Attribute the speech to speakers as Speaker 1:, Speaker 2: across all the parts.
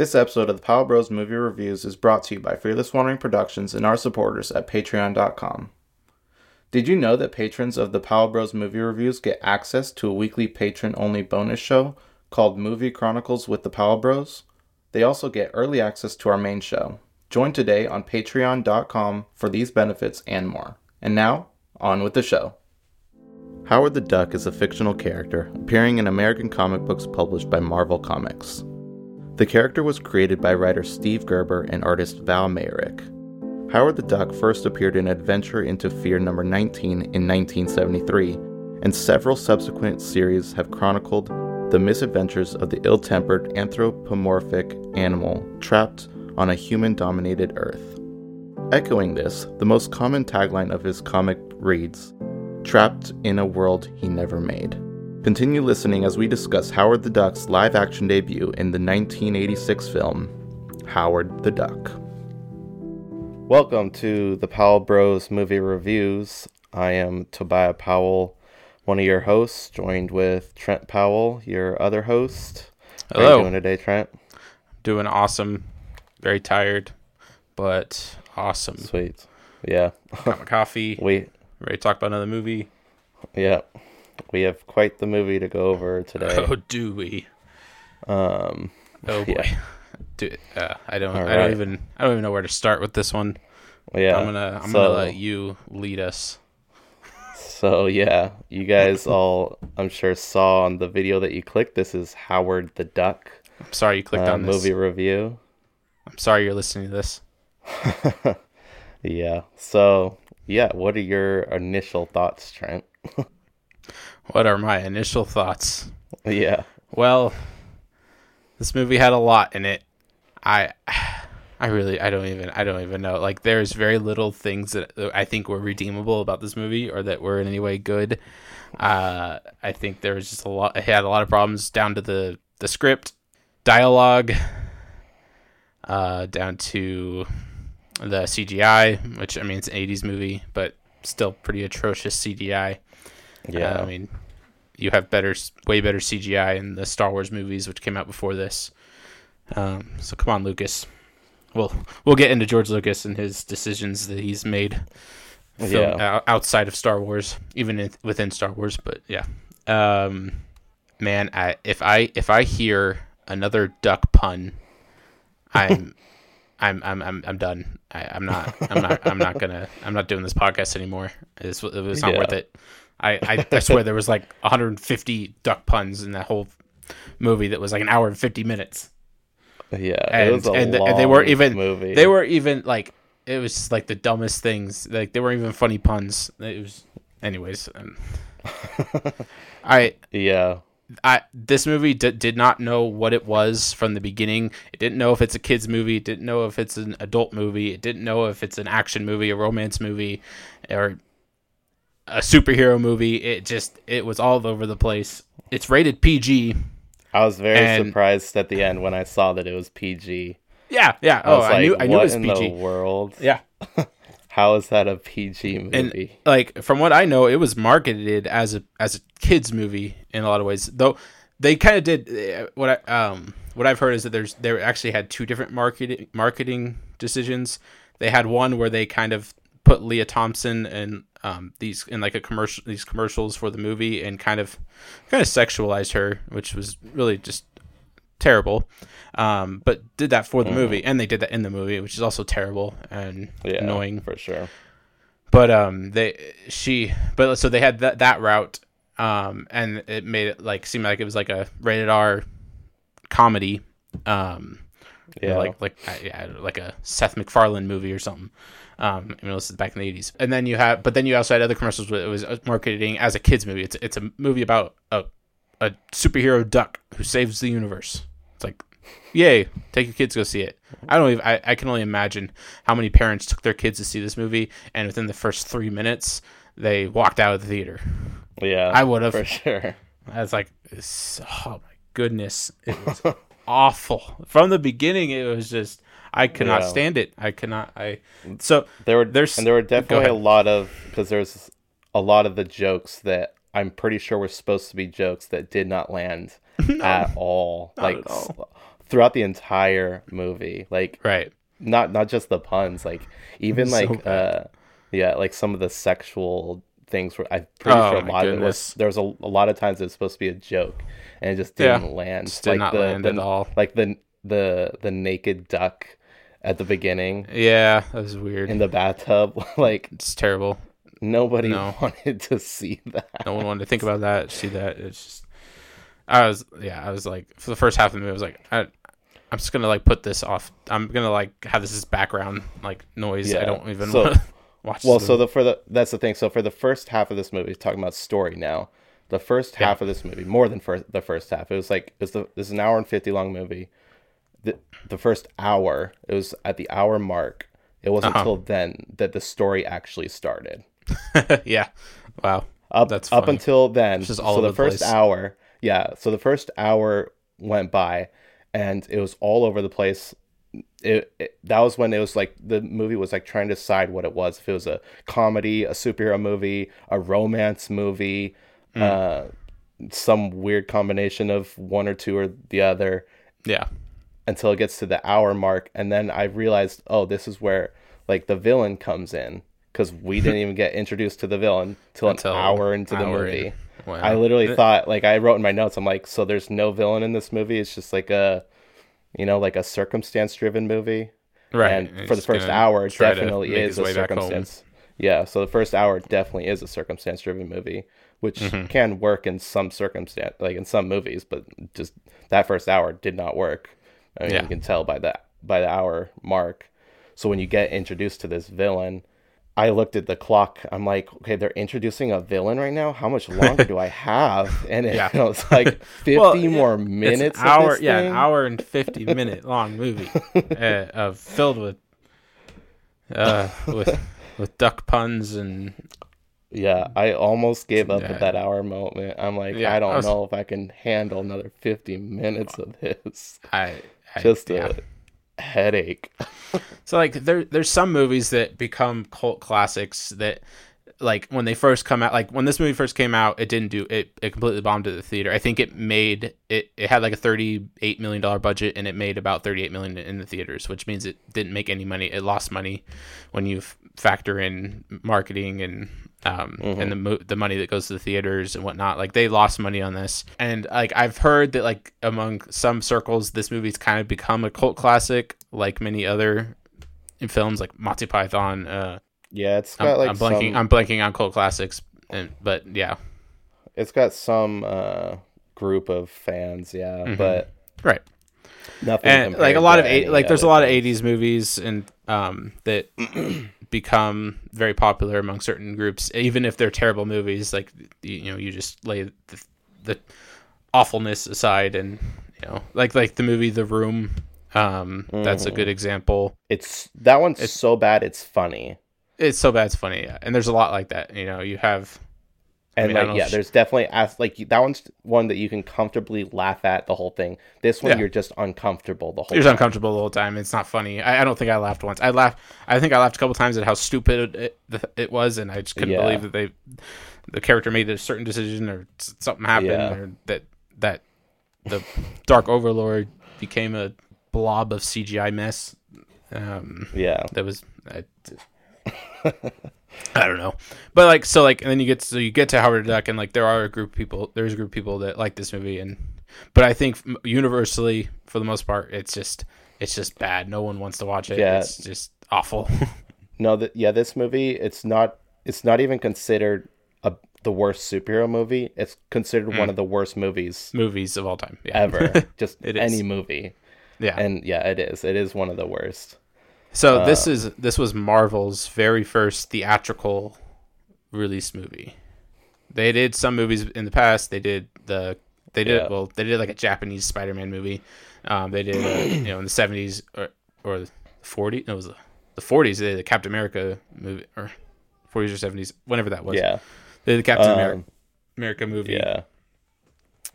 Speaker 1: This episode of the Powell Bros Movie Reviews is brought to you by Fearless Wandering Productions and our supporters at Patreon.com. Did you know that patrons of the Powell Bros Movie Reviews get access to a weekly patron only bonus show called Movie Chronicles with the Powell Bros? They also get early access to our main show. Join today on Patreon.com for these benefits and more. And now, on with the show. Howard the Duck is a fictional character appearing in American comic books published by Marvel Comics. The character was created by writer Steve Gerber and artist Val Mayerik. Howard the Duck first appeared in Adventure into Fear number 19 in 1973, and several subsequent series have chronicled the misadventures of the ill tempered anthropomorphic animal trapped on a human dominated Earth. Echoing this, the most common tagline of his comic reads Trapped in a World He Never Made. Continue listening as we discuss Howard the Duck's live action debut in the 1986 film Howard the Duck. Welcome to the Powell Bros movie reviews. I am Tobiah Powell, one of your hosts, joined with Trent Powell, your other host. How
Speaker 2: Hello.
Speaker 1: are you doing today, Trent?
Speaker 2: Doing awesome. Very tired, but awesome.
Speaker 1: Sweet. Yeah.
Speaker 2: Got my coffee.
Speaker 1: we
Speaker 2: Ready to talk about another movie?
Speaker 1: yeah. We have quite the movie to go over today.
Speaker 2: Oh, do we?
Speaker 1: Um
Speaker 2: Oh boy.
Speaker 1: Yeah.
Speaker 2: Do, uh, I don't.
Speaker 1: All
Speaker 2: I don't
Speaker 1: right.
Speaker 2: even. I don't even know where to start with this one.
Speaker 1: yeah.
Speaker 2: I'm gonna. I'm
Speaker 1: so-
Speaker 2: gonna let you lead us.
Speaker 1: So yeah, you guys all I'm sure saw on the video that you clicked. This is Howard the Duck
Speaker 2: I'm sorry you clicked
Speaker 1: uh,
Speaker 2: on this.
Speaker 1: movie review.
Speaker 2: I'm sorry you're listening to this.
Speaker 1: Yeah. So yeah, what are your initial thoughts, Trent?
Speaker 2: What are my initial thoughts?
Speaker 1: yeah.
Speaker 2: Well, this movie had a lot in it. I I really I don't even I don't even know. Like there's very little things that I think were redeemable about this movie or that were in any way good. Uh I think there was just a lot it had a lot of problems down to the the script, dialogue, uh down to the CGI, which I mean it's an 80s movie, but still pretty atrocious CGI.
Speaker 1: Yeah.
Speaker 2: Uh, I mean, you have better, way better CGI in the Star Wars movies, which came out before this. Um, so come on, Lucas. We'll we'll get into George Lucas and his decisions that he's made
Speaker 1: Yeah.
Speaker 2: ou- outside of Star Wars, even in, within Star Wars. But yeah, um, man, I, if I if I hear another duck pun, I'm. I'm I'm I'm I'm done. I, I'm not I'm not I'm not gonna I'm not doing this podcast anymore. It's, it was not
Speaker 1: Yeah.
Speaker 2: worth it. I, I I swear there was like 150 duck puns in that whole movie that was like an hour and 50 minutes.
Speaker 1: yeah.
Speaker 2: And
Speaker 1: it was a
Speaker 2: and,
Speaker 1: long
Speaker 2: and they were even
Speaker 1: movie.
Speaker 2: they were even like it was like the dumbest things. Like they weren't even funny puns. It was anyways. Um, I
Speaker 1: Yeah.
Speaker 2: I this movie d- did not know what it was from the beginning. It didn't know if it's a kids movie. It didn't know if it's an adult movie. It didn't know if it's an action movie, a romance movie, or a superhero movie. It just it was all over the place. It's rated PG.
Speaker 1: I was very
Speaker 2: And-
Speaker 1: surprised at the end when I saw that it was PG.
Speaker 2: Yeah, yeah.
Speaker 1: I
Speaker 2: Oh,
Speaker 1: was
Speaker 2: I knew I knew it was
Speaker 1: in
Speaker 2: PG.
Speaker 1: world?
Speaker 2: Yeah.
Speaker 1: How is that a PG
Speaker 2: and
Speaker 1: movie?
Speaker 2: like from what I know, it was marketed as a as a kids movie in a lot of ways. Though they kind of did uh, what I um what I've heard is that there's they actually had two different marketing marketing decisions. They had one where they kind of put Lea Thompson and um these in like a commercial these commercials for the movie and kind of kind of sexualized her, which was really just terrible. Um, but did that for the movie, and they did that in the movie, which is also terrible and
Speaker 1: yeah,
Speaker 2: annoying
Speaker 1: for sure.
Speaker 2: but um they she but so they had that that route um and it made it like seem like it was like a rated R comedy um
Speaker 1: Yeah.
Speaker 2: like like uh, yeah like a Seth MacFarlane movie or something um I mean this is back in the 80s and then you have but then you also had other commercials where it was uh, marketing as a kids movie it's it's a movie about a a superhero duck who saves the universe it's like yay take your kids go see it i don't even I, I can only imagine how many parents took their kids to see this movie and within the first three minutes they walked out of the theater
Speaker 1: yeah.
Speaker 2: I would've.
Speaker 1: for sure.
Speaker 2: i was like oh my goodness it was awful from the beginning it was just i could not
Speaker 1: Yeah.
Speaker 2: stand it i could not i so
Speaker 1: There were
Speaker 2: There's-
Speaker 1: and there were definitely a lot of because there's a lot of the jokes that I'm pretty sure were supposed to be jokes that did not land at all. Like
Speaker 2: at all.
Speaker 1: throughout the entire movie. Like
Speaker 2: right.
Speaker 1: not not just the puns, like even
Speaker 2: So
Speaker 1: like
Speaker 2: bad.
Speaker 1: uh yeah, like some of the sexual things were I'm pretty
Speaker 2: Oh,
Speaker 1: sure a lot of it was there was a, a lot of times it was supposed to be a joke and it just didn't land.
Speaker 2: Just did
Speaker 1: like
Speaker 2: not
Speaker 1: the,
Speaker 2: land
Speaker 1: the,
Speaker 2: at all.
Speaker 1: Like the the the naked duck at the beginning
Speaker 2: Yeah, that was weird.
Speaker 1: in the bathtub. like
Speaker 2: it's terrible.
Speaker 1: nobody
Speaker 2: No.
Speaker 1: wanted to see that.
Speaker 2: No one wanted to think about that, see that. It's just, I was, yeah, I was like, for the first half of the movie, I was like, I, I'm just gonna like put this off. I'm gonna like have this as background like noise. I don't even
Speaker 1: So-
Speaker 2: want to watch.
Speaker 1: Well, so the for the that's the thing. So for the first half of this movie, talking about story now. The first
Speaker 2: Yeah.
Speaker 1: half of this movie, more than first the first half, it was like it was the this is an hour and fifty long movie. The the first hour, it was at the hour mark. It wasn't
Speaker 2: Uh-huh.
Speaker 1: until then that the story actually started.
Speaker 2: yeah, wow,
Speaker 1: Up
Speaker 2: That's
Speaker 1: up
Speaker 2: funny.
Speaker 1: until then,
Speaker 2: just all
Speaker 1: so the first
Speaker 2: place.
Speaker 1: hour, yeah. So the first hour went by, and it was all over the place. It, it that was when it was like the movie was like trying to decide what it was. If it was a comedy, a superhero movie, a romance movie,
Speaker 2: Hmm.
Speaker 1: uh, some weird combination of one or two or the other
Speaker 2: yeah,
Speaker 1: until it gets to the hour mark and then i realized oh this is where like the villain comes in because we didn't even get introduced to the villain till an
Speaker 2: Until
Speaker 1: hour into the
Speaker 2: hour
Speaker 1: movie.
Speaker 2: Wow.
Speaker 1: i literally thought like i wrote in my notes i'm like so there's no villain in this movie it's just like a you know like a circumstance driven movie
Speaker 2: right.
Speaker 1: and for the first hour it definitely is a
Speaker 2: way back home.
Speaker 1: circumstance yeah so the first hour definitely is a circumstance driven movie which
Speaker 2: Mm-hmm.
Speaker 1: can work in some circumstance like in some movies but just that first hour did not work i mean
Speaker 2: Yeah.
Speaker 1: you can tell by that by the hour mark so when you get introduced to this villain i looked at the clock i'm like okay they're introducing a villain right now how much longer do i have and it,
Speaker 2: Yeah.
Speaker 1: was like 50
Speaker 2: Well,
Speaker 1: more
Speaker 2: It's
Speaker 1: minutes
Speaker 2: an hour, yeah, an hour and fifty minute long movie, uh, of filled with, uh, with with duck puns and
Speaker 1: Yeah, I almost gave up at that hour moment. I'm like,
Speaker 2: Yeah,
Speaker 1: I
Speaker 2: I
Speaker 1: don't
Speaker 2: was-
Speaker 1: know if I can handle another 50 minutes of this.
Speaker 2: I, I
Speaker 1: Just a
Speaker 2: yeah.
Speaker 1: headache.
Speaker 2: So like there there's some movies that become cult classics that like when they first come out like when this movie first came out it didn't do it it completely bombed at the theater. I think it made it it had like a 38 million dollar budget and it made about 38 million in the theaters, which means it didn't make any money. It lost money when you f- factor in marketing and um and the mo- the money that goes to the theaters and whatnot. Like they lost money on this. And like I've heard that like among some circles this movie's kind of become a cult classic like many other films like Monty Python uh
Speaker 1: Yeah, it's
Speaker 2: I'm,
Speaker 1: got like
Speaker 2: I'm blanking
Speaker 1: some,
Speaker 2: I'm blanking on cult classics and but yeah
Speaker 1: it's got some uh group of fans, yeah, but
Speaker 2: right
Speaker 1: nothing
Speaker 2: Mm-hmm. and like a lot of eight, like there's a lot of 80s movies and um that become very popular among certain groups even if they're terrible movies like you, you know you just lay the, the awfulness aside and you know like like the movie The Room um that's a good
Speaker 1: Mm-hmm.
Speaker 2: example
Speaker 1: It's that one's so bad it's funny.
Speaker 2: it's so bad it's funny yeah. and there's a lot like that you know you have
Speaker 1: And
Speaker 2: mean,
Speaker 1: like yeah,
Speaker 2: if-
Speaker 1: there's definitely as like that one's one that you can comfortably laugh at the whole thing. This one
Speaker 2: Yeah.
Speaker 1: you're just uncomfortable the whole
Speaker 2: You're
Speaker 1: time.
Speaker 2: uncomfortable the whole time. It's not funny. I, I don't think I laughed once. I laughed. I think I laughed a couple times at how stupid it, it was, and I just couldn't
Speaker 1: Yeah.
Speaker 2: believe that they, the character made a certain decision or something happened,
Speaker 1: Yeah.
Speaker 2: or that that the Dark Overlord became a blob of CGI mess. Um,
Speaker 1: Yeah.
Speaker 2: that was. I, I don't know, but like so, like, and then you get so you get to Howard the Duck, and like there are a group of people. There's a group of people that like this movie, and but I think universally, for the most part, it's just it's just bad. No one wants to watch it.
Speaker 1: Yeah.
Speaker 2: It's just awful.
Speaker 1: No, that yeah, this movie it's not it's not even considered a the worst superhero movie. It's considered one mm. of the worst movies
Speaker 2: Movies of all time, yeah.
Speaker 1: ever. Just
Speaker 2: is.
Speaker 1: any movie.
Speaker 2: yeah.
Speaker 1: And yeah, it is. It is one of the worst.
Speaker 2: So this
Speaker 1: uh,
Speaker 2: is this was Marvel's very first theatrical release movie. They did some movies in the past. They did the they did
Speaker 1: Yeah.
Speaker 2: well. They did like a Japanese Spider-Man movie. Um, they did uh, you know in the seventies or or the forties. No, it was the the forties. They did the Captain America movie or forties or seventies, whenever that was.
Speaker 1: Yeah.
Speaker 2: They did the Captain
Speaker 1: Um,
Speaker 2: America, America movie.
Speaker 1: Yeah.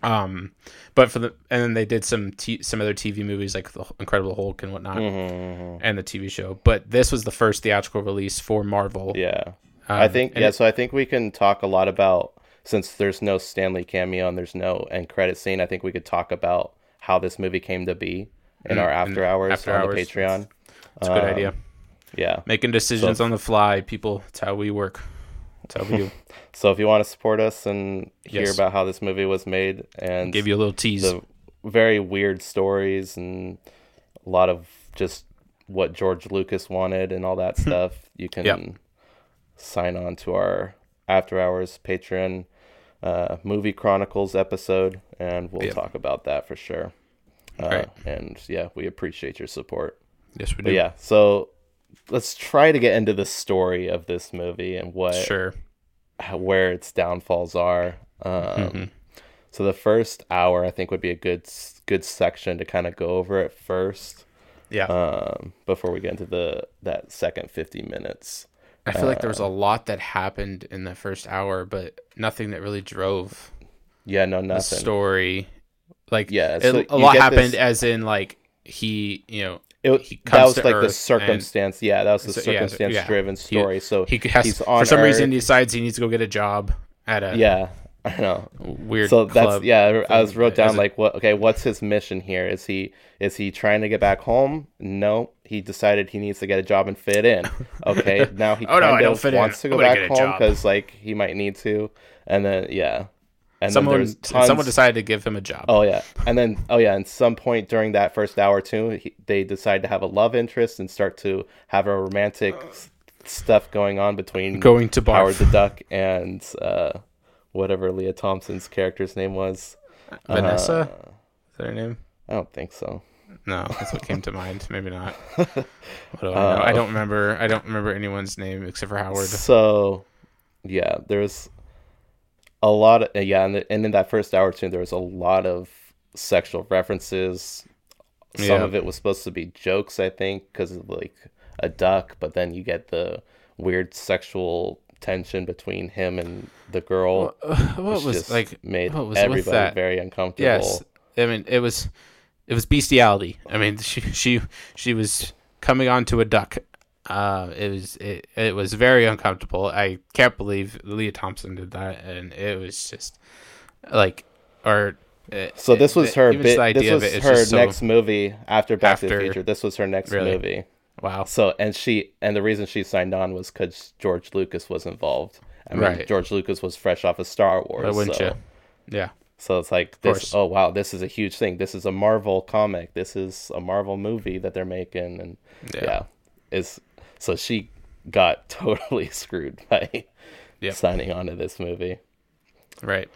Speaker 2: Um, but for the and then they did some t- some other TV movies like the Incredible Hulk and whatnot,
Speaker 1: Mhm.
Speaker 2: and the TV show. But this was the first theatrical release for Marvel.
Speaker 1: Yeah.
Speaker 2: Um,
Speaker 1: I think yeah,
Speaker 2: it-
Speaker 1: so I think we can talk a lot about since there's no Stan Lee cameo and there's no end credit scene, I think we could talk about how this movie came to be. in
Speaker 2: Mm,
Speaker 1: our after hours
Speaker 2: after
Speaker 1: on
Speaker 2: hours.
Speaker 1: the Patreon.
Speaker 2: It's a good
Speaker 1: Um,
Speaker 2: idea.
Speaker 1: Yeah.
Speaker 2: Making decisions
Speaker 1: so-
Speaker 2: on the fly, people. It's how we work. It's how we.
Speaker 1: So if you want to support us and hear
Speaker 2: Yes.
Speaker 1: about how this movie was made and
Speaker 2: Give you a little tease.
Speaker 1: the very weird stories and a lot of just what George Lucas wanted and all that stuff, you can
Speaker 2: Yep.
Speaker 1: sign on to our After Hours Patreon uh, Movie Chronicles episode, and we'll
Speaker 2: Yep.
Speaker 1: talk about that for sure. Uh,
Speaker 2: Right.
Speaker 1: And yeah, we appreciate your support.
Speaker 2: yes, we do.
Speaker 1: But yeah, so let's try to get into the story of this movie and what
Speaker 2: Sure.
Speaker 1: where its downfalls are. Um,
Speaker 2: Mhm.
Speaker 1: So the first hour, I think, would be a good good section to kind of go over it first,
Speaker 2: Yeah.
Speaker 1: um, before we get into the that second fifty minutes.
Speaker 2: I feel like there was
Speaker 1: uh,
Speaker 2: a lot that happened in the first hour, but nothing that really drove
Speaker 1: Yeah, no,
Speaker 2: the
Speaker 1: nothing.
Speaker 2: story. Like,
Speaker 1: Yeah,
Speaker 2: it- a lot happened
Speaker 1: this-
Speaker 2: as in like he, you know,
Speaker 1: It, that was like the
Speaker 2: Earth and-
Speaker 1: circumstance. Yeah, that was the
Speaker 2: So- yeah, so-
Speaker 1: circumstance
Speaker 2: yeah.
Speaker 1: driven story. so
Speaker 2: he has
Speaker 1: he's
Speaker 2: for some reason he decides he needs to go get a job at a
Speaker 1: yeah, I know.
Speaker 2: weird
Speaker 1: so that's yeah i was wrote down like what okay what's his mission here is he is he trying to get back home no he decided he needs to get a job and fit in okay now he
Speaker 2: Oh, no,
Speaker 1: kind
Speaker 2: don't
Speaker 1: of
Speaker 2: fit in.
Speaker 1: wants to go back home because like he might need to and then yeah and
Speaker 2: someone
Speaker 1: tons
Speaker 2: someone decided to give him a job.
Speaker 1: oh yeah and then oh yeah and some point during that first hour too he, they decide to have a love interest and start to have a romantic s- stuff going on between
Speaker 2: Going to
Speaker 1: Howard the Duck and uh, whatever Lea Thompson's character's name was.
Speaker 2: Vanessa?
Speaker 1: Uh,
Speaker 2: Is that her name?
Speaker 1: I don't think so.
Speaker 2: No, that's what came to mind. Maybe not. What do I know? I
Speaker 1: Uh,
Speaker 2: don't remember. I don't remember anyone's name except for Howard.
Speaker 1: So, yeah, there's a lot of yeah, and, and in that first hour too, there was a lot of sexual references. Some
Speaker 2: Yeah.
Speaker 1: of it was supposed to be jokes, I think, because of like a duck, but then you get the weird sexual tension between him and the girl.
Speaker 2: Uh, what
Speaker 1: which
Speaker 2: was like?
Speaker 1: made
Speaker 2: what was
Speaker 1: everybody very uncomfortable.
Speaker 2: Yes, I mean it was it was bestiality. I mean she she she was coming onto a duck. Uh, it was it, it was very uncomfortable. I can't believe Lea Thompson did that, and it was just like or.
Speaker 1: So this was
Speaker 2: it-
Speaker 1: her bit. This was
Speaker 2: it
Speaker 1: her
Speaker 2: so-
Speaker 1: next movie after Back to the Future. This was her next
Speaker 2: Really?
Speaker 1: movie.
Speaker 2: Wow.
Speaker 1: So and she and the reason she signed on was because George Lucas was involved. I mean,
Speaker 2: Right.
Speaker 1: George Lucas was fresh off of Star Wars.
Speaker 2: Why wouldn't
Speaker 1: so,
Speaker 2: you? Yeah.
Speaker 1: So it's like this. Oh wow, this is a huge thing. This is a Marvel comic. This is a Marvel movie that they're making, and
Speaker 2: Yeah.
Speaker 1: yeah, is so she got totally screwed by
Speaker 2: Yep.
Speaker 1: signing on to this movie.
Speaker 2: Right.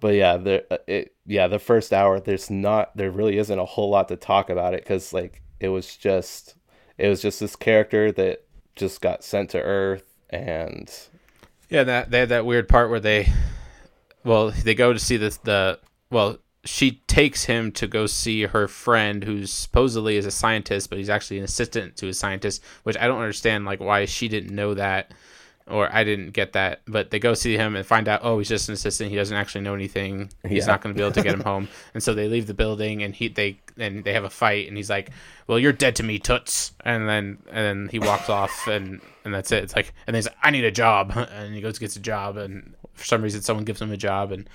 Speaker 1: but yeah there uh, it yeah the first hour there's not there really isn't a whole lot to talk about it because like it was just it was just this character that just got sent to earth and
Speaker 2: Yeah, that they had that weird part where they, well, they go to see this the well, she takes him to go see her friend who's supposedly is a scientist, but he's actually an assistant to a scientist, which I don't understand like why she didn't know that, or I didn't get that. But they go see him and find out, oh, he's just an assistant. He doesn't actually know anything. He's
Speaker 1: Yeah.
Speaker 2: not going to be able to get him home, and so they leave the building and he they and they have a fight, and he's like, well, you're dead to me, toots, and then and then he walks off and. And that's it. It's like, and he's like, I need a job, and he goes gets a job, and for some reason, someone gives him a job, and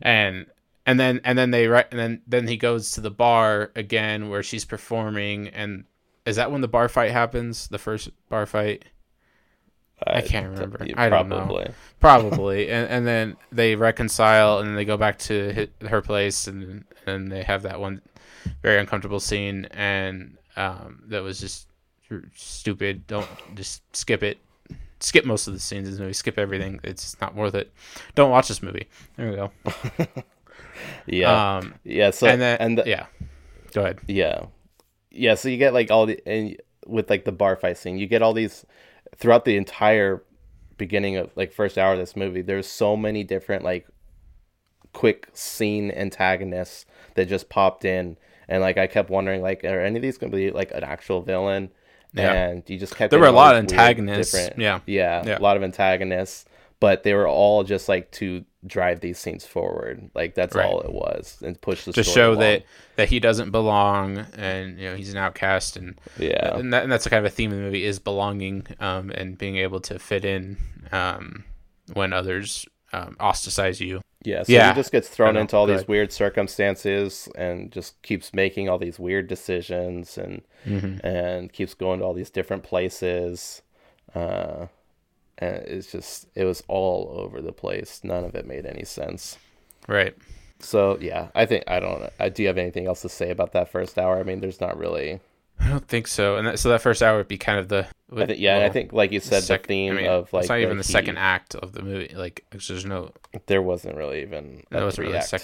Speaker 2: and and then and then they right, and then then he goes to the bar again where she's performing, and is that when the bar fight happens? The first bar fight, I can't remember.
Speaker 1: yeah,
Speaker 2: I don't know.
Speaker 1: probably.
Speaker 2: probably, and and then they reconcile, and they go back to hi- her place, and and they have that one very uncomfortable scene, and um, that was just stupid. Don't just skip it. Skip most of the scenes in this movie. Skip everything. It's not worth it. Don't watch this movie. There we go.
Speaker 1: yeah
Speaker 2: Um,
Speaker 1: yeah so
Speaker 2: and then
Speaker 1: and the,
Speaker 2: yeah, go ahead.
Speaker 1: yeah yeah so you get like all the and with like the bar fight scene you get all these throughout the entire beginning of like first hour of this movie there's so many different like quick scene antagonists that just popped in and like i kept wondering like are any of these gonna be like an actual villain
Speaker 2: Yeah.
Speaker 1: and you just kept
Speaker 2: There were a lot of
Speaker 1: weird,
Speaker 2: antagonists,
Speaker 1: different-
Speaker 2: yeah.
Speaker 1: yeah
Speaker 2: Yeah.
Speaker 1: a lot of antagonists but they were all just like to drive these scenes forward like that's
Speaker 2: Right.
Speaker 1: all it was and push the
Speaker 2: to show
Speaker 1: along.
Speaker 2: that that he doesn't belong and you know he's an outcast and
Speaker 1: yeah
Speaker 2: and, that, and that's kind of a theme of the movie is belonging um, and being able to fit in um, when others um, ostracize you.
Speaker 1: Yeah, so
Speaker 2: Yeah,
Speaker 1: he just gets thrown into all
Speaker 2: Go
Speaker 1: these
Speaker 2: ahead.
Speaker 1: weird circumstances and just keeps making all these weird decisions and
Speaker 2: Mm-hmm.
Speaker 1: and keeps going to all these different places. Uh, and it's just it was all over the place. None of it made any sense.
Speaker 2: Right.
Speaker 1: So yeah, I think I don't. I do you have anything else to say about that first hour? I mean, there's not really.
Speaker 2: I don't think so. And that, so that first hour would be kind of the.
Speaker 1: I think, yeah, and I think like you said,
Speaker 2: sec-
Speaker 1: the theme
Speaker 2: I mean,
Speaker 1: of like
Speaker 2: it's not even the
Speaker 1: he-
Speaker 2: second act of the movie. Like there's no,
Speaker 1: There wasn't really even
Speaker 2: There
Speaker 1: a
Speaker 2: wasn't really sec-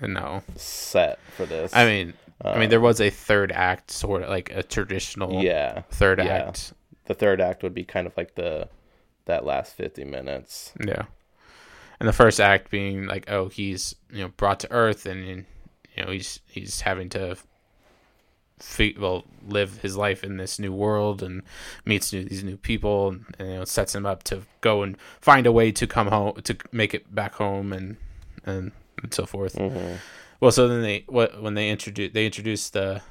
Speaker 2: no.
Speaker 1: set for this.
Speaker 2: I mean, I
Speaker 1: Uh,
Speaker 2: mean, there was a third act, sort of like a traditional
Speaker 1: yeah,
Speaker 2: third
Speaker 1: yeah.
Speaker 2: act.
Speaker 1: the third act would be kind of like the that last 50 minutes
Speaker 2: Yeah. And the first act being like, oh, he's you know brought to Earth, and you know he's he's having to, fe- well, live his life in this new world and meets new, these new people, and, and you know sets him up to go and find a way to come home to make it back home, and and and so forth.
Speaker 1: mm-hmm.
Speaker 2: Well, so then they what when they introduce they introduce the,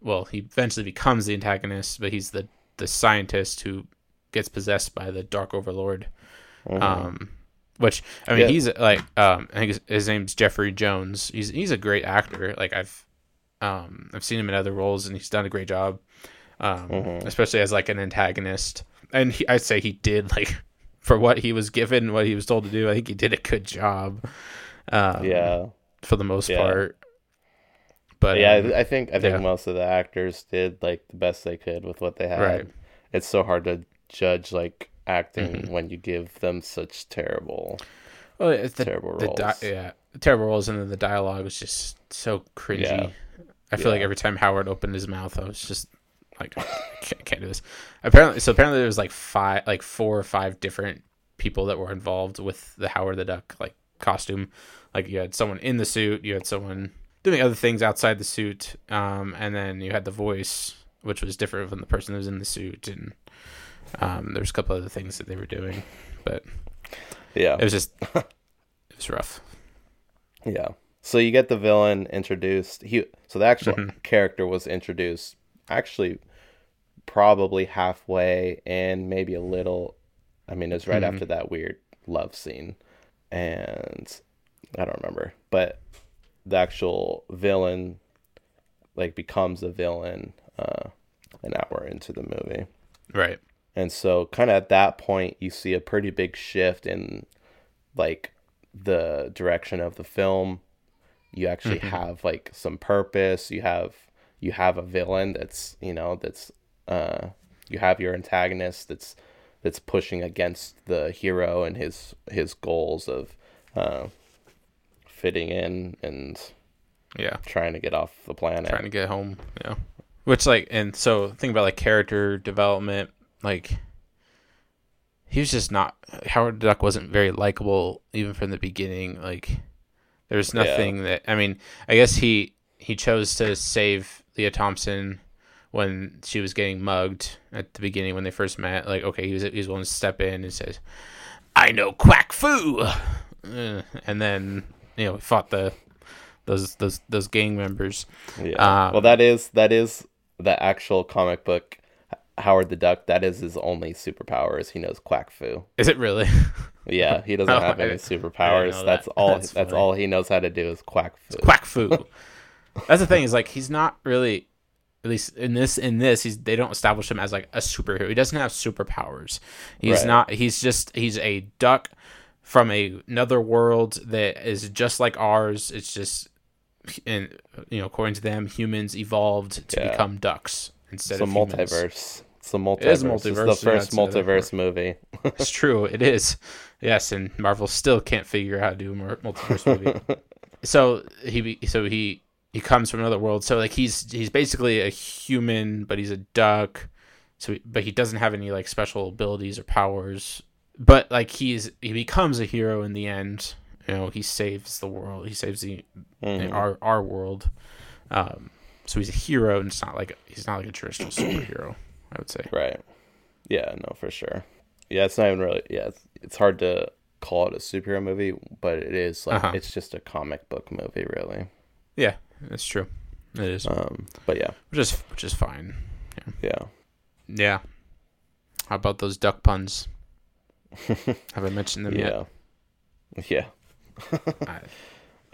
Speaker 2: well, he eventually becomes the antagonist, but he's the the scientist who gets possessed by the Dark Overlord. Um, which I mean,
Speaker 1: Yeah.
Speaker 2: he's like, um, I think his, his name's Jeffrey Jones. He's he's a great actor. Like I've, um, I've seen him in other roles, and he's done a great job. Um,
Speaker 1: Mhm.
Speaker 2: especially as like an antagonist. And he, I'd say he did like for what he was given, what he was told to do. I think he did a good job. Um,
Speaker 1: yeah
Speaker 2: for the most
Speaker 1: Yeah.
Speaker 2: part. But
Speaker 1: yeah
Speaker 2: um,
Speaker 1: I- i think i think
Speaker 2: yeah.
Speaker 1: most of the actors did like the best they could with what they had
Speaker 2: Right.
Speaker 1: it's so hard to judge like acting
Speaker 2: Mhm.
Speaker 1: when you give them such terrible
Speaker 2: well, it's the,
Speaker 1: terrible
Speaker 2: the
Speaker 1: roles
Speaker 2: di- yeah, terrible roles, and then the dialogue was just so cringy.
Speaker 1: Yeah.
Speaker 2: I feel like every time Howard opened his mouth, I was just like, I can't, can't do this. Apparently, so apparently there was like five, like four or five different people that were involved with the Howard the Duck like costume. Like you had someone in the suit, you had someone doing other things outside the suit, um, and then you had the voice, which was different from the person who was in the suit, and um, there was a couple other things that they were doing, but
Speaker 1: yeah
Speaker 2: it was just it was rough.
Speaker 1: yeah so you get the villain introduced he so the actual
Speaker 2: Mhm.
Speaker 1: character was introduced actually probably halfway and maybe a little i mean it was right
Speaker 2: Mhm.
Speaker 1: after that weird love scene and i don't remember but the actual villain like becomes a villain uh an hour into the movie
Speaker 2: Right.
Speaker 1: And so kind of at that point you see a pretty big shift in like the direction of the film. You actually
Speaker 2: Mhm.
Speaker 1: have like some purpose. You have you have a villain that's, you know, that's uh you have your antagonist that's that's pushing against the hero and his his goals of uh fitting in and
Speaker 2: Yeah.
Speaker 1: trying to get off the planet.
Speaker 2: Trying to get home. Yeah. Which like and so think about like character development, like he was just not Howard Duck wasn't very likable even from the beginning. Like there's
Speaker 1: Yeah.
Speaker 2: nothing that I mean, I guess he he chose to save Lea Thompson when she was getting mugged at the beginning when they first met. Like, okay, he was he was willing to step in and says, "I know Quack Fu," Uh, and then you know fought the those those those gang members.
Speaker 1: Yeah.
Speaker 2: Um,
Speaker 1: well, that is that is the actual comic book. Howard the Duck. That is his only superpower. Is he knows quack.
Speaker 2: Is it really?
Speaker 1: Yeah, he doesn't
Speaker 2: Oh,
Speaker 1: have any superpowers.
Speaker 2: know
Speaker 1: That's all.
Speaker 2: That's
Speaker 1: That's, all he knows how to do is quack fu.
Speaker 2: Quack Fu. That's the thing is like he's not really at least in this in this he's they don't establish him as like a superhero. He doesn't have superpowers. He's
Speaker 1: Right.
Speaker 2: not he's just he's a duck from a, another world that is just like ours. It's just and you know according to them humans evolved to
Speaker 1: Yeah.
Speaker 2: become ducks instead
Speaker 1: It's a
Speaker 2: of humans.
Speaker 1: Multiverse. It's a multiverse.
Speaker 2: is a
Speaker 1: It's the
Speaker 2: yeah,
Speaker 1: first multiverse movie.
Speaker 2: It's true. It is. Yes, and Marvel still can't figure out how to do a multiverse movie. so he so he he comes from another world. So like he's he's basically a human, but he's a duck. So he- but he doesn't have any like special abilities or powers. But like he's he becomes a hero in the end. You know, he saves the world. He saves the
Speaker 1: Mhm.
Speaker 2: our our world. Um, so he's a hero, and it's not like he's not like a traditional superhero. I would say.
Speaker 1: Right. Yeah. No, for sure. Yeah, it's not even really. Yeah, it's, it's hard to call it a superhero movie, but it is like
Speaker 2: Uh-huh.
Speaker 1: it's just a comic book movie, really.
Speaker 2: Yeah, that's true. It is,
Speaker 1: Um. But yeah.
Speaker 2: which is which is fine.
Speaker 1: Yeah.
Speaker 2: Yeah. How about those duck puns? Have I mentioned them
Speaker 1: yeah.
Speaker 2: yet?
Speaker 1: Yeah.
Speaker 2: I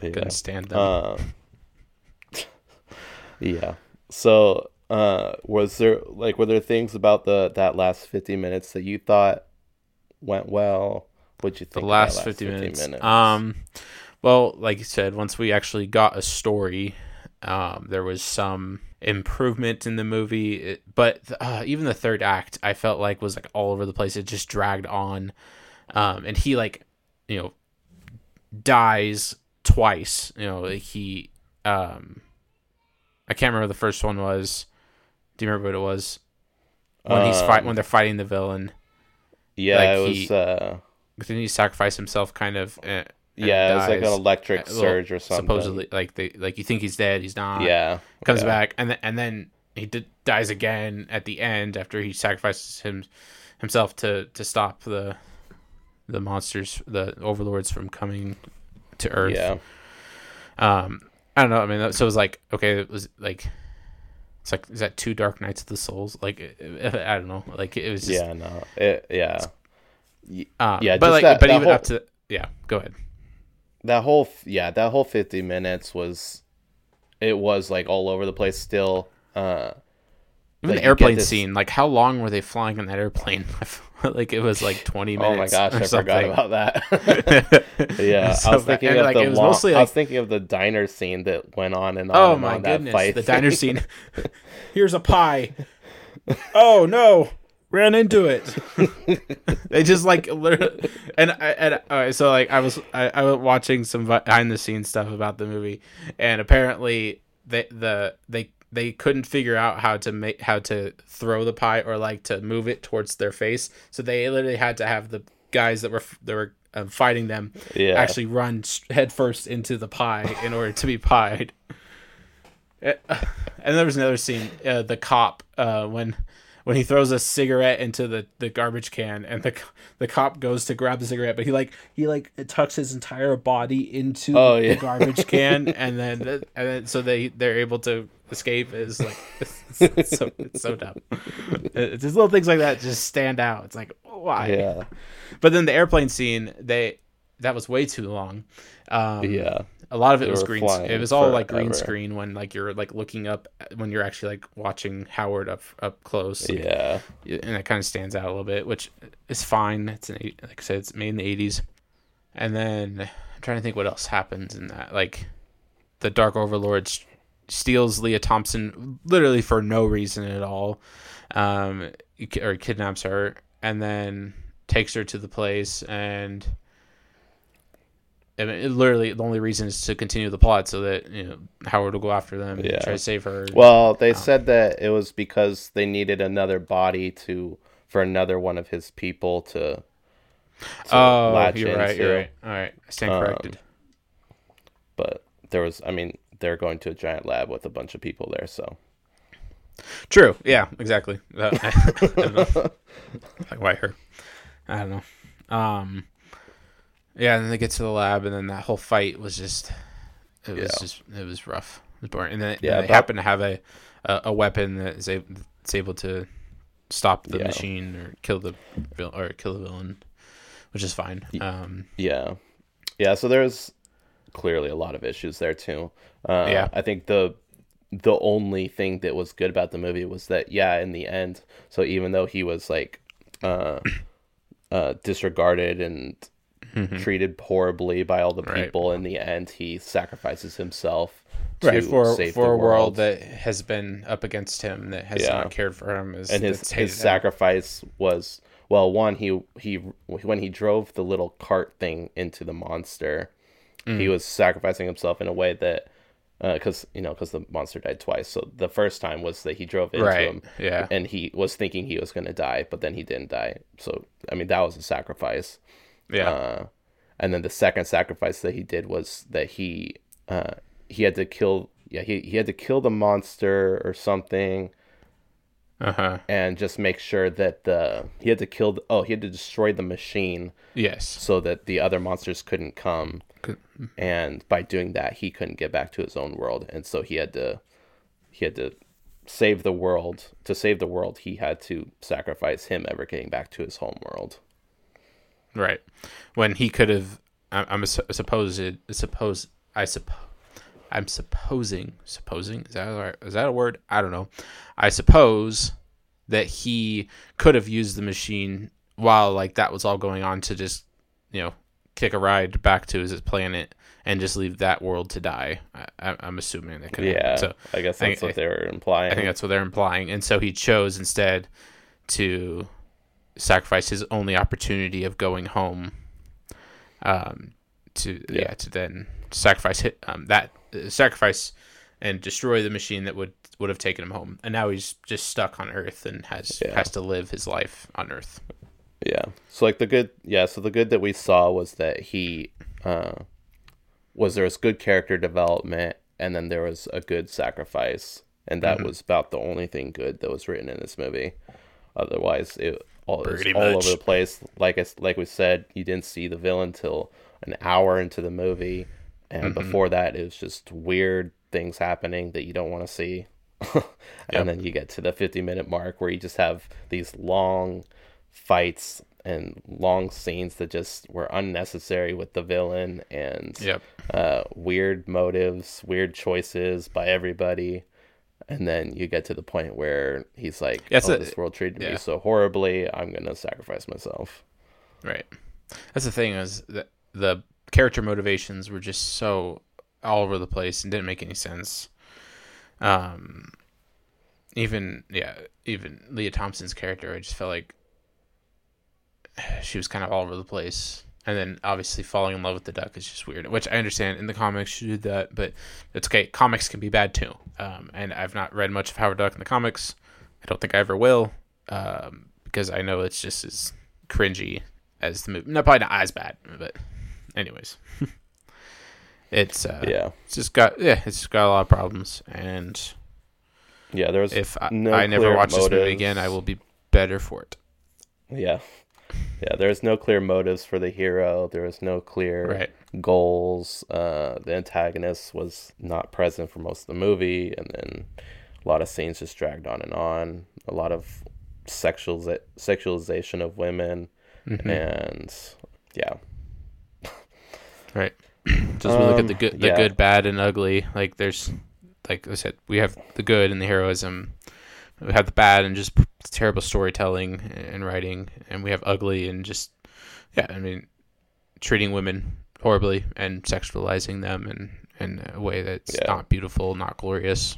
Speaker 1: Yeah.
Speaker 2: couldn't stand them.
Speaker 1: Um, yeah. So, uh, was there like were there things about the that last fifty minutes that you thought went well? What'd you think?
Speaker 2: the
Speaker 1: that
Speaker 2: last, 50, minutes. Um, well, like you said, once we actually got a story, um, there was some improvement in the movie. It, but uh, even the third act, I felt like was like all over the place. It just dragged on, um, and he like, you know, dies twice. You know, he, um, I can't remember what the first one was. Do you remember what it was? When he's fight
Speaker 1: Um,
Speaker 2: when they're fighting the villain.
Speaker 1: yeah,
Speaker 2: like
Speaker 1: it was.
Speaker 2: he-
Speaker 1: uh,
Speaker 2: Didn't he sacrifice himself? Kind of. Uh,
Speaker 1: yeah, it was like an electric
Speaker 2: Uh,
Speaker 1: surge or something.
Speaker 2: Supposedly, like they like you think he's dead, he's not.
Speaker 1: Yeah.
Speaker 2: comes
Speaker 1: yeah.
Speaker 2: back and then and then he did, dies again at the end after he sacrifices him himself to to stop the the monsters, the overlords from coming to Earth.
Speaker 1: Yeah.
Speaker 2: Um, I don't know. I mean, so it was like okay, it was like. It's like is that two Dark Nights of the Souls? Like I don't know. Like it was just
Speaker 1: Yeah. No. It, yeah.
Speaker 2: um,
Speaker 1: yeah,
Speaker 2: But like,
Speaker 1: that-
Speaker 2: but
Speaker 1: that
Speaker 2: even
Speaker 1: whole-
Speaker 2: up to yeah. Go ahead.
Speaker 1: that whole yeah that whole 50 minutes was it was like all over the place still uh
Speaker 2: Even
Speaker 1: Like,
Speaker 2: the airplane
Speaker 1: this-
Speaker 2: scene, like how long were they flying in that airplane? like it was like
Speaker 1: 20
Speaker 2: minutes.
Speaker 1: Oh my gosh i forgot about that yeah
Speaker 2: So
Speaker 1: i was thinking of
Speaker 2: like,
Speaker 1: the long,
Speaker 2: mostly,
Speaker 1: i was thinking of the diner scene that went on and oh on
Speaker 2: Oh
Speaker 1: and
Speaker 2: my
Speaker 1: on that fight
Speaker 2: the diner scene. Here's a pie. Oh no, ran into it. they just like literally, and I and right, so like I was I, I was watching some behind the scenes stuff about the movie, and apparently they the they they couldn't figure out how to make how to throw the pie or like to move it towards their face, so they literally had to have the guys that were that were um, fighting them
Speaker 1: yeah.
Speaker 2: actually run headfirst into the pie in order to be pied. Uh, And there was another scene, uh, the cop, uh, when when he throws a cigarette into the, the garbage can, and the the cop goes to grab the cigarette, but he like he like tucks his entire body into
Speaker 1: Oh,
Speaker 2: the garbage can, and then and then so they they're able to escape. Is like it's, it's so it's so dumb. It's just little things like that just stand out. It's like why?
Speaker 1: yeah
Speaker 2: But then the airplane scene, they that was way too long. Um,
Speaker 1: yeah
Speaker 2: a lot of it
Speaker 1: They
Speaker 2: was green.
Speaker 1: flying
Speaker 2: It was all like green screen when like you're like looking up when you're actually like watching Howard up up close. Like,
Speaker 1: yeah
Speaker 2: and it kind of stands out a little bit, which is fine. It's an like I said, it's made in the '80s. And then I'm trying to think what else happens in that. Like the Dark Overlord s- steals Lea Thompson literally for no reason at all, um, or kidnaps her, and then takes her to the place and. I mean, it literally, the only reason is to continue the plot so that you know Howard will go after them and try to save her.
Speaker 1: well they said that it was because they needed another body to for another one of his people to, to
Speaker 2: oh, you're right.
Speaker 1: into.
Speaker 2: You're right. All right, I stand
Speaker 1: Um,
Speaker 2: corrected.
Speaker 1: but there was i mean they're going to a giant lab with a bunch of people there so
Speaker 2: True. Yeah. Exactly. Uh, I, I don't know. Like why her? I don't know. Um. Yeah, and then they get to the lab, and then that whole fight was just. It was
Speaker 1: Yeah.
Speaker 2: just. It was rough. It was boring. And then
Speaker 1: Yeah,
Speaker 2: and they happen to have a, a a weapon that is able, that's able to stop the
Speaker 1: Yeah.
Speaker 2: machine or kill the or kill the villain, which is fine. Um.
Speaker 1: Yeah, yeah. So there's clearly a lot of issues there too. Uh,
Speaker 2: Yeah.
Speaker 1: I think the the only thing that was good about the movie was that yeah, in the end. So even though he was like uh, uh, disregarded and treated horribly by all the
Speaker 2: Mm-hmm. Right.
Speaker 1: people, in the end he sacrifices himself to
Speaker 2: Right for
Speaker 1: save
Speaker 2: for
Speaker 1: the
Speaker 2: a world
Speaker 1: world.
Speaker 2: that has been up against him that has
Speaker 1: Yeah.
Speaker 2: not cared for him is
Speaker 1: and his his
Speaker 2: him.
Speaker 1: sacrifice was well one he he when he drove the little cart thing into the monster
Speaker 2: Mm.
Speaker 1: he was sacrificing himself in a way that because you know because the monster died twice so the first time was that he drove into
Speaker 2: Right,
Speaker 1: him
Speaker 2: yeah.
Speaker 1: and he was thinking he was going to die but then he didn't die so i mean that was a sacrifice
Speaker 2: Yeah.
Speaker 1: uh, and then the second sacrifice that he did was that he uh, he had to kill yeah he, he had to kill the monster or something
Speaker 2: Uh huh.
Speaker 1: and just make sure that the he had to kill the, oh he had to destroy the machine
Speaker 2: Yes.
Speaker 1: so that the other monsters couldn't come and by doing that he couldn't get back to his own world and so he had to he had to save the world to save the world he had to sacrifice him ever getting back to his home world
Speaker 2: Right. When he could have I'm, I'm supposed suppose I suppose I'm supposing supposing is that a, is that a word? I don't know. I suppose that he could have used the machine while like that was all going on to just you know kick a ride back to his planet and just leave that world to die. I, am assuming that could.
Speaker 1: Yeah. So I guess that's I, what they were implying.
Speaker 2: I think that's what they're implying, and so he chose instead to sacrifice his only opportunity of going home. Um, to yeah, yeah to then sacrifice hit um that uh, sacrifice and destroy the machine that would would have taken him home, and now he's just stuck on Earth and has yeah. has to live his life on Earth.
Speaker 1: Yeah. So like the good, yeah. So the good that we saw was that he uh, was there was good character development, and then there was a good sacrifice, and that mm-hmm. was about the only thing good that was written in this movie. Otherwise, it all, it all over the place. Like I, like we said, you didn't see the villain till an hour into the movie, and mm-hmm. before that, it was just weird things happening that you don't want to see. and yep. then you get to the 50 minute mark where you just have these long fights and long scenes that just were unnecessary with the villain and
Speaker 2: yep.
Speaker 1: uh, weird motives, weird choices by everybody. And then you get to the point where he's like, oh, a, this world treated yeah. me so horribly. I'm going to sacrifice myself.
Speaker 2: Right. That's the thing is that the character motivations were just so all over the place and didn't make any sense. Um, even, yeah, even Lea Thompson's character, I just felt like she was kind of all over the place. And then obviously falling in love with the duck is just weird, which I understand in the comics she did that, but it's okay. Comics can be bad too. Um, and I've not read much of Howard Duck in the comics. I don't think I ever will, um, because I know it's just as cringy as the movie. No, probably not as bad, but anyways, it's uh,
Speaker 1: yeah,
Speaker 2: it's just got yeah, it's just got a lot of problems, and
Speaker 1: yeah, there's
Speaker 2: if I, no I never watch motives. this movie again, I will be better for it.
Speaker 1: Yeah, yeah, there's no clear motives for the hero. There was no clear
Speaker 2: right.
Speaker 1: goals. Uh, the antagonist was not present for most of the movie, and then a lot of scenes just dragged on and on. A lot of sexual sexualization of women, mm-hmm. and yeah,
Speaker 2: right. Just um, we look at the good, the yeah. good, bad, and ugly. Like there's, like I said, we have the good and the heroism we have the bad and just terrible storytelling and writing, and we have ugly and just yeah, I mean, treating women horribly and sexualizing them in in a way that's yeah. not beautiful, not glorious.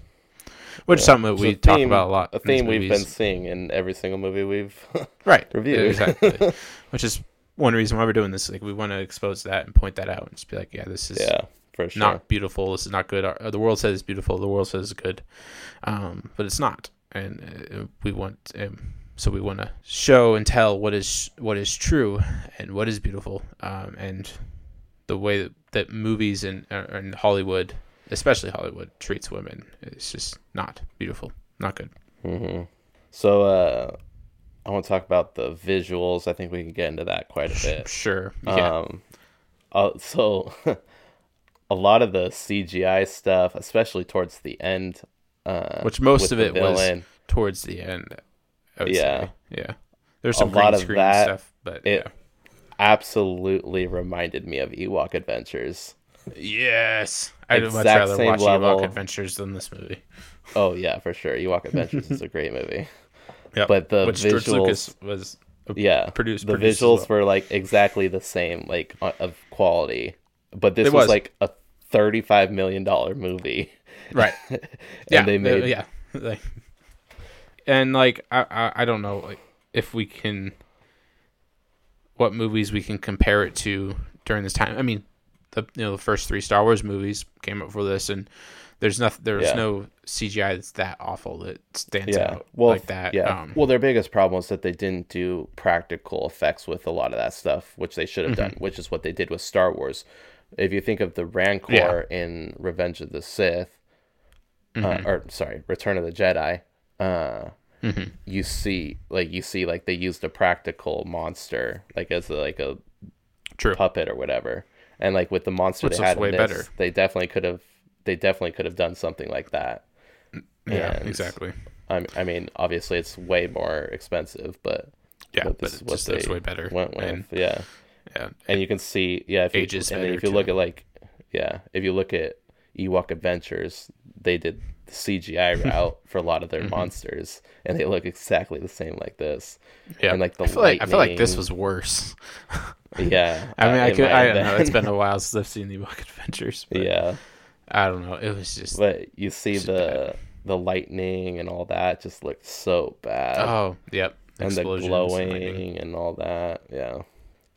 Speaker 2: Which yeah. is something that we theme, talk about a lot.
Speaker 1: A theme we've been seeing in every single movie we've
Speaker 2: right
Speaker 1: reviewed.
Speaker 2: Exactly. Which is one reason why we're doing this. Like we want to expose that and point that out and just be like, yeah, this is
Speaker 1: yeah, for sure.
Speaker 2: not beautiful. This is not good. The world says it's beautiful. The world says it's good, um, but it's not and uh, we want um, so we want to show and tell what is what is true and what is beautiful um, and the way that, that movies and, uh, and Hollywood especially Hollywood treats women is just not beautiful not good
Speaker 1: mm-hmm. so uh, I want to talk about the visuals I think we can get into that quite a bit
Speaker 2: sure yeah. um
Speaker 1: uh, so a lot of the CGI stuff especially towards the end
Speaker 2: uh, Which most of it villain. was towards the end. yeah, say. yeah. There's some a lot of that stuff, but it yeah.
Speaker 1: absolutely reminded me of Ewok Adventures.
Speaker 2: Yes, I'd much rather watch level. Ewok Adventures than this movie.
Speaker 1: Oh yeah, for sure. Ewok Adventures is a great movie. Yeah, but the Which visuals
Speaker 2: was
Speaker 1: yeah
Speaker 2: produced.
Speaker 1: The produced visuals well. were like exactly the same, like of quality. But this was, was like a thirty-five million dollar movie
Speaker 2: right?
Speaker 1: and yeah, they made
Speaker 2: yeah, like, and like I, I I don't know like if we can what movies we can compare it to during this time. I mean, the you know the first three Star Wars movies came up for this, and there's nothing. There's yeah. no CGI that's that awful that stands yeah. out well, like that.
Speaker 1: Yeah. Um, well, their biggest problem was that they didn't do practical effects with a lot of that stuff, which they should have mm-hmm. done, which is what they did with Star Wars. If you think of the Rancor yeah. in Revenge of the Sith, uh, mm-hmm. uh, or sorry, Return of the Jedi, uh, mm-hmm. you see like you see like they used a practical monster like as a, like a
Speaker 2: True.
Speaker 1: puppet or whatever, and like with the monster Which they had way this, better. they definitely could have they definitely could have done something like that.
Speaker 2: Yeah, and, exactly.
Speaker 1: I, I mean, obviously it's way more expensive, but
Speaker 2: yeah, but, but it's just, way better.
Speaker 1: Went with, and, yeah
Speaker 2: Yeah,
Speaker 1: and you can see yeah if you,
Speaker 2: Ages
Speaker 1: and if you
Speaker 2: too.
Speaker 1: look at like yeah if you look at Ewok Adventures they did the CGI route for a lot of
Speaker 2: Mm-hmm.
Speaker 1: their monsters and they look exactly the same like this
Speaker 2: yeah.
Speaker 1: and like the
Speaker 2: I feel like I feel like this was worse.
Speaker 1: yeah
Speaker 2: I mean,
Speaker 1: uh,
Speaker 2: I could I don't know. It's been a while since I've seen the Ewok Adventures. But
Speaker 1: yeah
Speaker 2: I don't know. It was just
Speaker 1: but you see the the lightning and all that just looked so bad
Speaker 2: oh yep,
Speaker 1: and the glowing
Speaker 2: lightning.
Speaker 1: and all that yeah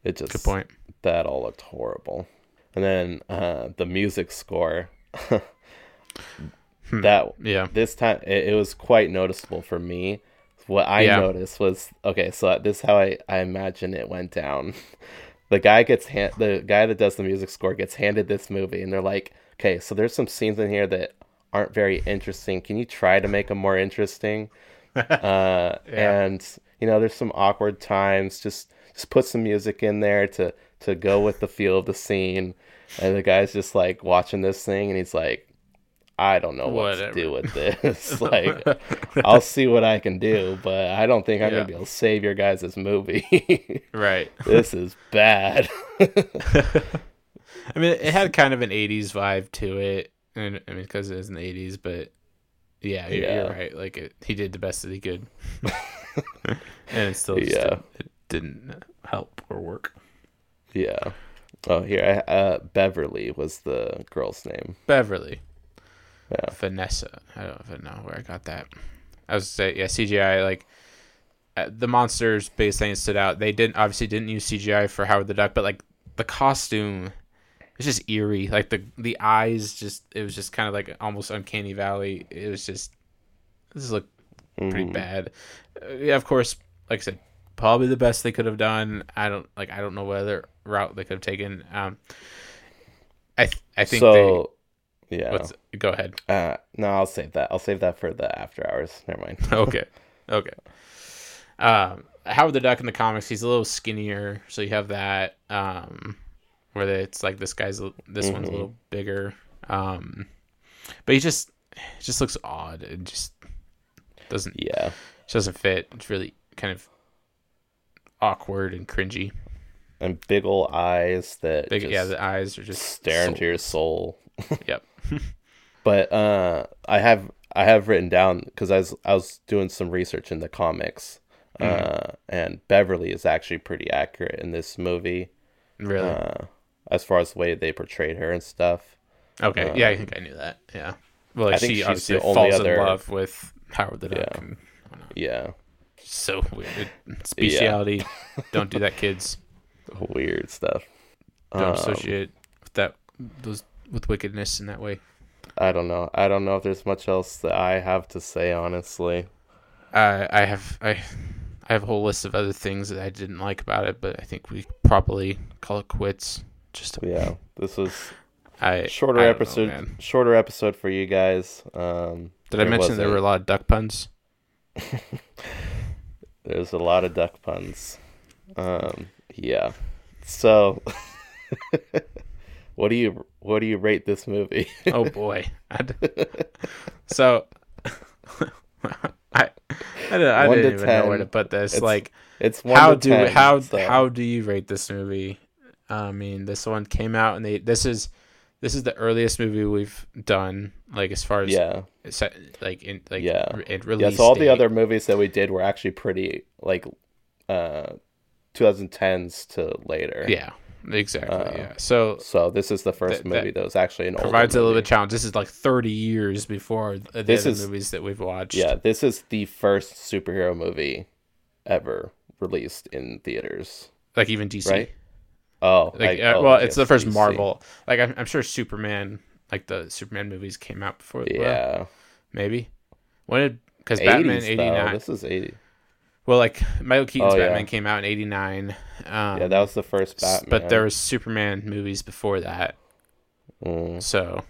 Speaker 1: it just
Speaker 2: Good point.
Speaker 1: that all looked horrible. And then uh, the music score, that
Speaker 2: Yeah,
Speaker 1: this time it, it was quite noticeable for me. What I
Speaker 2: Yeah.
Speaker 1: noticed was okay. So this is how I, I imagine it went down. the guy gets hand, the guy that does the music score gets handed this movie, and they're like, okay, so there's some scenes in here that aren't very interesting. Can you try to make them more interesting? uh, and you know there's some awkward times just just put some music in there to to go with the feel of the scene and the guy's just like watching this thing and he's like i don't know what
Speaker 2: Whatever.
Speaker 1: to do with this like i'll see what i can do but i don't think i'm
Speaker 2: Yeah.
Speaker 1: gonna be able to save your guys' this movie
Speaker 2: right.
Speaker 1: this is bad
Speaker 2: I mean, it had kind of an '80s vibe to it, and I mean, because it was in the '80s. But yeah, you're,
Speaker 1: Yeah.
Speaker 2: you're right. Like it, he did the best that he could, and it still just
Speaker 1: Yeah.
Speaker 2: didn't, it didn't help or work.
Speaker 1: yeah oh here I, uh beverly was the girl's name
Speaker 2: Beverly,
Speaker 1: yeah
Speaker 2: Vanessa. I don't even know where I got that. I was say yeah, CGI like. Uh, the monsters base thing stood out. They didn't obviously didn't use CGI for Howard the Duck, but like the costume, it's just eerie. Like the the eyes, just it was just kind of like almost uncanny valley. It was just this looked pretty
Speaker 1: Mhm.
Speaker 2: bad. Uh, yeah, of course, like I said, probably the best they could have done. I don't like I don't know what other route they could have taken. Um, I th- I think
Speaker 1: so
Speaker 2: they.
Speaker 1: yeah
Speaker 2: What's go ahead?
Speaker 1: uh no i'll save that i'll save that for the after hours never mind
Speaker 2: okay, okay. Um, Howard the Duck in the comics, he's a little skinnier, so you have that. Um, where it's like this guy's this one's a
Speaker 1: Mhm.
Speaker 2: little bigger. Um, but he just it just looks odd. It just doesn't
Speaker 1: yeah
Speaker 2: just doesn't fit. It's really kind of awkward and cringy.
Speaker 1: and big ol' eyes that
Speaker 2: Big, yeah, the eyes are just staring
Speaker 1: into your soul.
Speaker 2: Yep.
Speaker 1: But uh, I have I have written down because I was I was doing some research in the comics,
Speaker 2: Mm-hmm.
Speaker 1: uh, and Beverly is actually pretty accurate in this movie,
Speaker 2: Really?
Speaker 1: uh, as far as the way they portrayed her and stuff.
Speaker 2: okay. yeah, I think I knew that. Yeah. Well, like
Speaker 1: I think
Speaker 2: she obviously falls
Speaker 1: other-
Speaker 2: in love with Howard the Duck.
Speaker 1: Yeah.
Speaker 2: And
Speaker 1: Yeah,
Speaker 2: so weird. Speciality. Don't do that, kids.
Speaker 1: weird stuff.
Speaker 2: Don't
Speaker 1: Um,
Speaker 2: associate with that those with wickedness in that way.
Speaker 1: I don't know. I don't know if there's much else that I have to say. Honestly,
Speaker 2: Uh, I have I I have a whole list of other things that I didn't like about it, but I think we probably call it quits. Just
Speaker 1: yeah, this was
Speaker 2: I
Speaker 1: shorter
Speaker 2: I don't know,
Speaker 1: episode. shorter episode for you guys. Um,
Speaker 2: Did I mention there were a lot of duck puns?
Speaker 1: There's a lot of duck puns. Um, yeah. So, what do you what do you rate this movie?
Speaker 2: oh boy. I d- so I I, don't, I didn't even know where to put this.
Speaker 1: It's
Speaker 2: like
Speaker 1: it's one
Speaker 2: how do
Speaker 1: 10,
Speaker 2: how
Speaker 1: so-
Speaker 2: how do you rate this movie? I mean, this one came out and they this is this is the earliest movie we've done like as far as
Speaker 1: yeah
Speaker 2: like in like
Speaker 1: Yeah.
Speaker 2: re- in
Speaker 1: yeah. So all the other movies that we did were actually pretty like uh 2010s to later.
Speaker 2: yeah exactly
Speaker 1: Uh,
Speaker 2: yeah so
Speaker 1: So this is the first
Speaker 2: That- that
Speaker 1: movie that was actually an
Speaker 2: provides a little
Speaker 1: movie.
Speaker 2: bit of challenge. This is like 30 years before the
Speaker 1: This
Speaker 2: other
Speaker 1: is-
Speaker 2: movies that we've watched.
Speaker 1: Yeah, this is the first superhero movie ever released in theaters.
Speaker 2: like even DC.
Speaker 1: Right? Oh,
Speaker 2: Like,
Speaker 1: I-
Speaker 2: uh,
Speaker 1: oh,
Speaker 2: well, it's the first. Marvel. Like I'm, I'm sure Superman, like the Superman movies came out before. well,
Speaker 1: Yeah,
Speaker 2: maybe. When did because Batman
Speaker 1: 80s,
Speaker 2: eighty
Speaker 1: This is eighty.
Speaker 2: Well, like Michael Keaton's
Speaker 1: Oh, yeah.
Speaker 2: Batman came out in eighty nine. Um,
Speaker 1: Yeah, that was the first Batman.
Speaker 2: But there was Superman movies before that,
Speaker 1: Mm,
Speaker 2: so.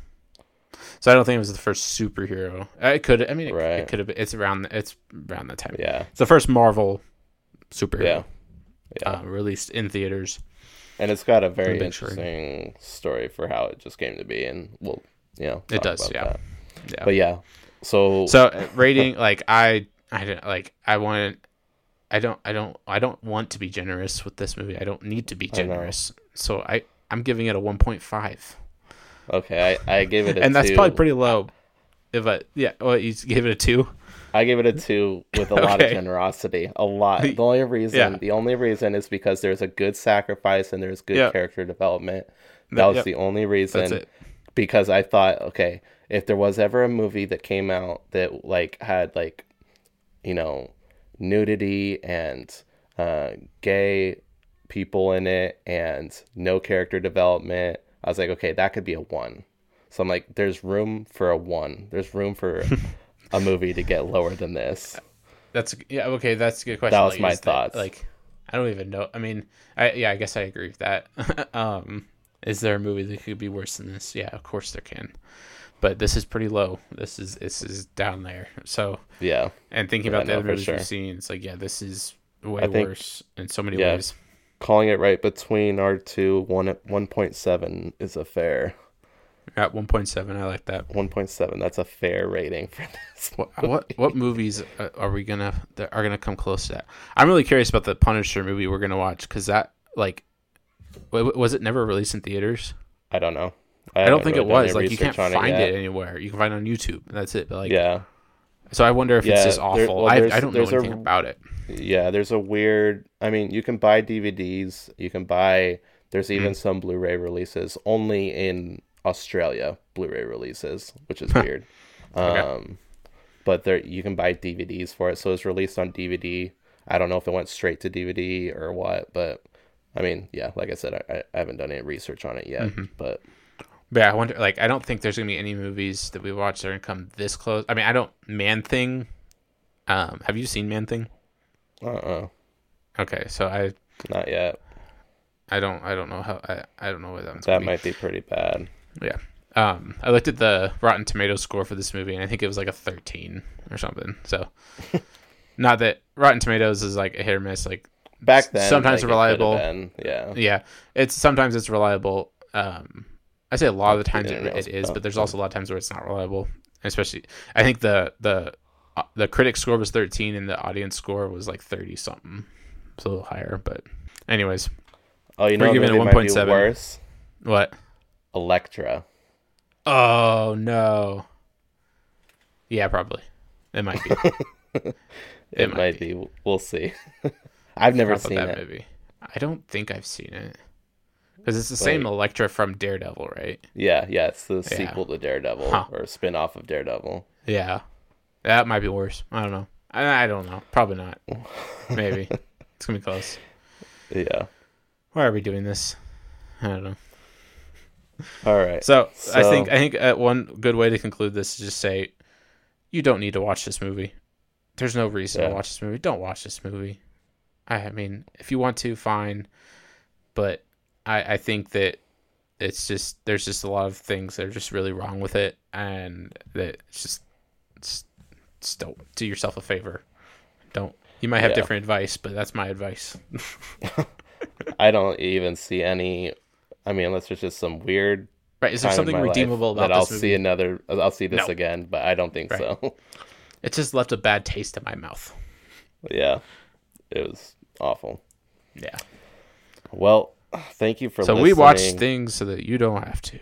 Speaker 2: So I don't think it was the first superhero. Uh, It could. I mean, it,
Speaker 1: Right.
Speaker 2: it could have. been. It's around. It's around that time.
Speaker 1: yeah,
Speaker 2: It's the first Marvel superhero
Speaker 1: yeah, yeah.
Speaker 2: uh, released in theaters.
Speaker 1: And it's got a very interesting story for how it just came to be, and we'll, you know,
Speaker 2: It does, yeah.
Speaker 1: that.
Speaker 2: Yeah.
Speaker 1: But yeah, so,
Speaker 2: So uh, rating, like I, I didn't like. I wanted. I don't I don't I don't want to be generous with this movie. I don't need to be
Speaker 1: I
Speaker 2: generous. So I I'm giving it a 1.5.
Speaker 1: Okay, I, I gave it a
Speaker 2: And that's
Speaker 1: two.
Speaker 2: probably pretty low. If I yeah, well you gave it a 2.
Speaker 1: I give it a two with a lot of generosity. A lot. The only reason
Speaker 2: Yeah.
Speaker 1: the only reason is because there's a good sacrifice and there's good
Speaker 2: Yeah.
Speaker 1: character development. That
Speaker 2: That-
Speaker 1: was
Speaker 2: yep.
Speaker 1: the only reason.
Speaker 2: That's it.
Speaker 1: because I thought, okay, if there was ever a movie that came out that like had like, you know, nudity and uh, gay people in it and no character development, I was like, okay, that could be a one. So I'm like, there's room for a one. There's room for a movie to get lower than this.
Speaker 2: That's yeah, okay, that's a good question.
Speaker 1: That was
Speaker 2: Like,
Speaker 1: my
Speaker 2: that-
Speaker 1: thoughts.
Speaker 2: like I don't even know. I mean, I yeah, I guess I agree with that. um is there a movie that could be worse than this? Yeah, of course there can. But this is pretty low. This is this is down there. So
Speaker 1: Yeah,
Speaker 2: and thinking
Speaker 1: Yeah,
Speaker 2: about the other movies
Speaker 1: sure.
Speaker 2: we've seen, it's like yeah, this is way
Speaker 1: think-
Speaker 2: worse in so many
Speaker 1: Yeah.
Speaker 2: ways.
Speaker 1: calling it right between our two, one one point seven is a fair
Speaker 2: At one point seven, I like that.
Speaker 1: one point seven. That's a fair rating for this.
Speaker 2: What what, what movies uh, are we gonna that are gonna come close to that? I'm really curious about the Punisher movie we're gonna watch because that like was it never released in theaters?
Speaker 1: I don't know.
Speaker 2: I,
Speaker 1: haven't
Speaker 2: don't think it
Speaker 1: really done
Speaker 2: was. Like you can't find
Speaker 1: yet.
Speaker 2: it, anywhere. You can find it on YouTube. And that's it. But like,
Speaker 1: Yeah,
Speaker 2: so I wonder if it's
Speaker 1: Yeah,
Speaker 2: just
Speaker 1: there-
Speaker 2: awful.
Speaker 1: well,
Speaker 2: I, I don't know
Speaker 1: there's a-
Speaker 2: anything about it.
Speaker 1: yeah. There's a weird. I mean, you can buy DVDs. You can buy. There's
Speaker 2: Mm.
Speaker 1: even some Blu-ray releases only in Australia. Blu-ray releases, which is weird.
Speaker 2: Okay.
Speaker 1: Um, but there you can buy DVDs for it. So it's released on DVD. I don't know if it went straight to DVD or what, but I mean, yeah, like I said, I, I haven't done any research on it yet.
Speaker 2: Mm-hmm.
Speaker 1: But
Speaker 2: But yeah, I wonder. Like, I don't think there's gonna be any movies that we watch that are gonna come this close. I mean, I don't. Man Thing. Um, have you seen Man Thing?
Speaker 1: uh, uh
Speaker 2: Okay, so I
Speaker 1: not yet.
Speaker 2: I don't I don't know how I, I don't know what that
Speaker 1: That
Speaker 2: gonna be.
Speaker 1: might be pretty bad.
Speaker 2: Yeah. Um, I looked at the Rotten Tomatoes score for this movie, and I think it was like a 13 or something. So, not that Rotten Tomatoes is like a hit or miss. Like,
Speaker 1: Back then,
Speaker 2: sometimes
Speaker 1: like,
Speaker 2: reliable.
Speaker 1: Yeah.
Speaker 2: yeah, it's sometimes it's reliable. Um, I say a lot of the times it, it is,
Speaker 1: uh,
Speaker 2: but there's also a lot of times where it's not reliable. Especially, I think the the uh, the critic score was 13, and the audience score was like 30 something. It's a little higher, but anyways,
Speaker 1: Oh, you
Speaker 2: We're
Speaker 1: know, what
Speaker 2: giving it
Speaker 1: movie might be
Speaker 2: 1.7.
Speaker 1: worse.
Speaker 2: what?
Speaker 1: Elektra.
Speaker 2: Oh no. Yeah, probably. It might be.
Speaker 1: It,
Speaker 2: might
Speaker 1: might be. We'll see. I've never seen
Speaker 2: that
Speaker 1: it.
Speaker 2: movie. I don't think I've seen it. Because it's the same. Elektra from Daredevil, right?
Speaker 1: Yeah, yeah, it's the
Speaker 2: Yeah.
Speaker 1: sequel to Daredevil
Speaker 2: Huh.
Speaker 1: or spin off of Daredevil.
Speaker 2: Yeah. That might be worse. I don't know. I, I don't know. Probably not. Maybe. it's going to be close.
Speaker 1: Yeah.
Speaker 2: Why are we doing this? I don't know.
Speaker 1: All right.
Speaker 2: So, I think I think uh, one good way to conclude this is just say, you don't need to watch this movie. There's no reason
Speaker 1: Yeah.
Speaker 2: to watch this movie. Don't watch this movie. I mean, if you want to, fine. But I I think that it's just there's just a lot of things that are just really wrong with it, and that it's just, just, just don't do yourself a favor. Don't. You might have
Speaker 1: Yeah.
Speaker 2: different advice, but that's my advice.
Speaker 1: I don't even see any. I mean, unless there's just some weird.
Speaker 2: Right? Is there something
Speaker 1: my life
Speaker 2: redeemable about
Speaker 1: that I'll
Speaker 2: movie?
Speaker 1: see another. I'll see this
Speaker 2: No.
Speaker 1: again, but I don't think
Speaker 2: Right.
Speaker 1: so.
Speaker 2: It just left a bad taste in my mouth.
Speaker 1: yeah, it was awful.
Speaker 2: Yeah.
Speaker 1: Well, thank you for
Speaker 2: So
Speaker 1: listening.
Speaker 2: we watch things so that you don't have to.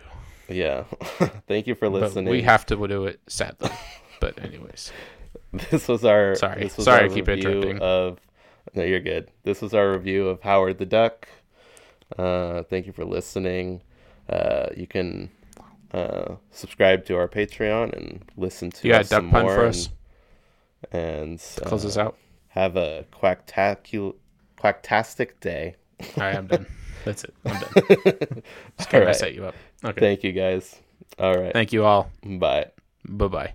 Speaker 1: Yeah, thank you for
Speaker 2: But
Speaker 1: listening.
Speaker 2: we have to do it sadly. but anyways,
Speaker 1: This was our.
Speaker 2: Sorry.
Speaker 1: This was
Speaker 2: Sorry
Speaker 1: our
Speaker 2: to keep
Speaker 1: review
Speaker 2: interrupting.
Speaker 1: Of no, you're good. This was our review of Howard the Duck. Uh, thank you for listening. Uh, you can uh, subscribe to our Patreon and listen to
Speaker 2: you got a
Speaker 1: us
Speaker 2: duck pun
Speaker 1: more
Speaker 2: for
Speaker 1: and,
Speaker 2: us.
Speaker 1: and
Speaker 2: Close
Speaker 1: uh,
Speaker 2: us out.
Speaker 1: Have a quacktacu- quacktastic day.
Speaker 2: All right, I'm done. That's it. I'm done. Just trying
Speaker 1: right.
Speaker 2: to set you up. Okay.
Speaker 1: Thank you guys. All right.
Speaker 2: Thank you all.
Speaker 1: Bye.
Speaker 2: Bye bye.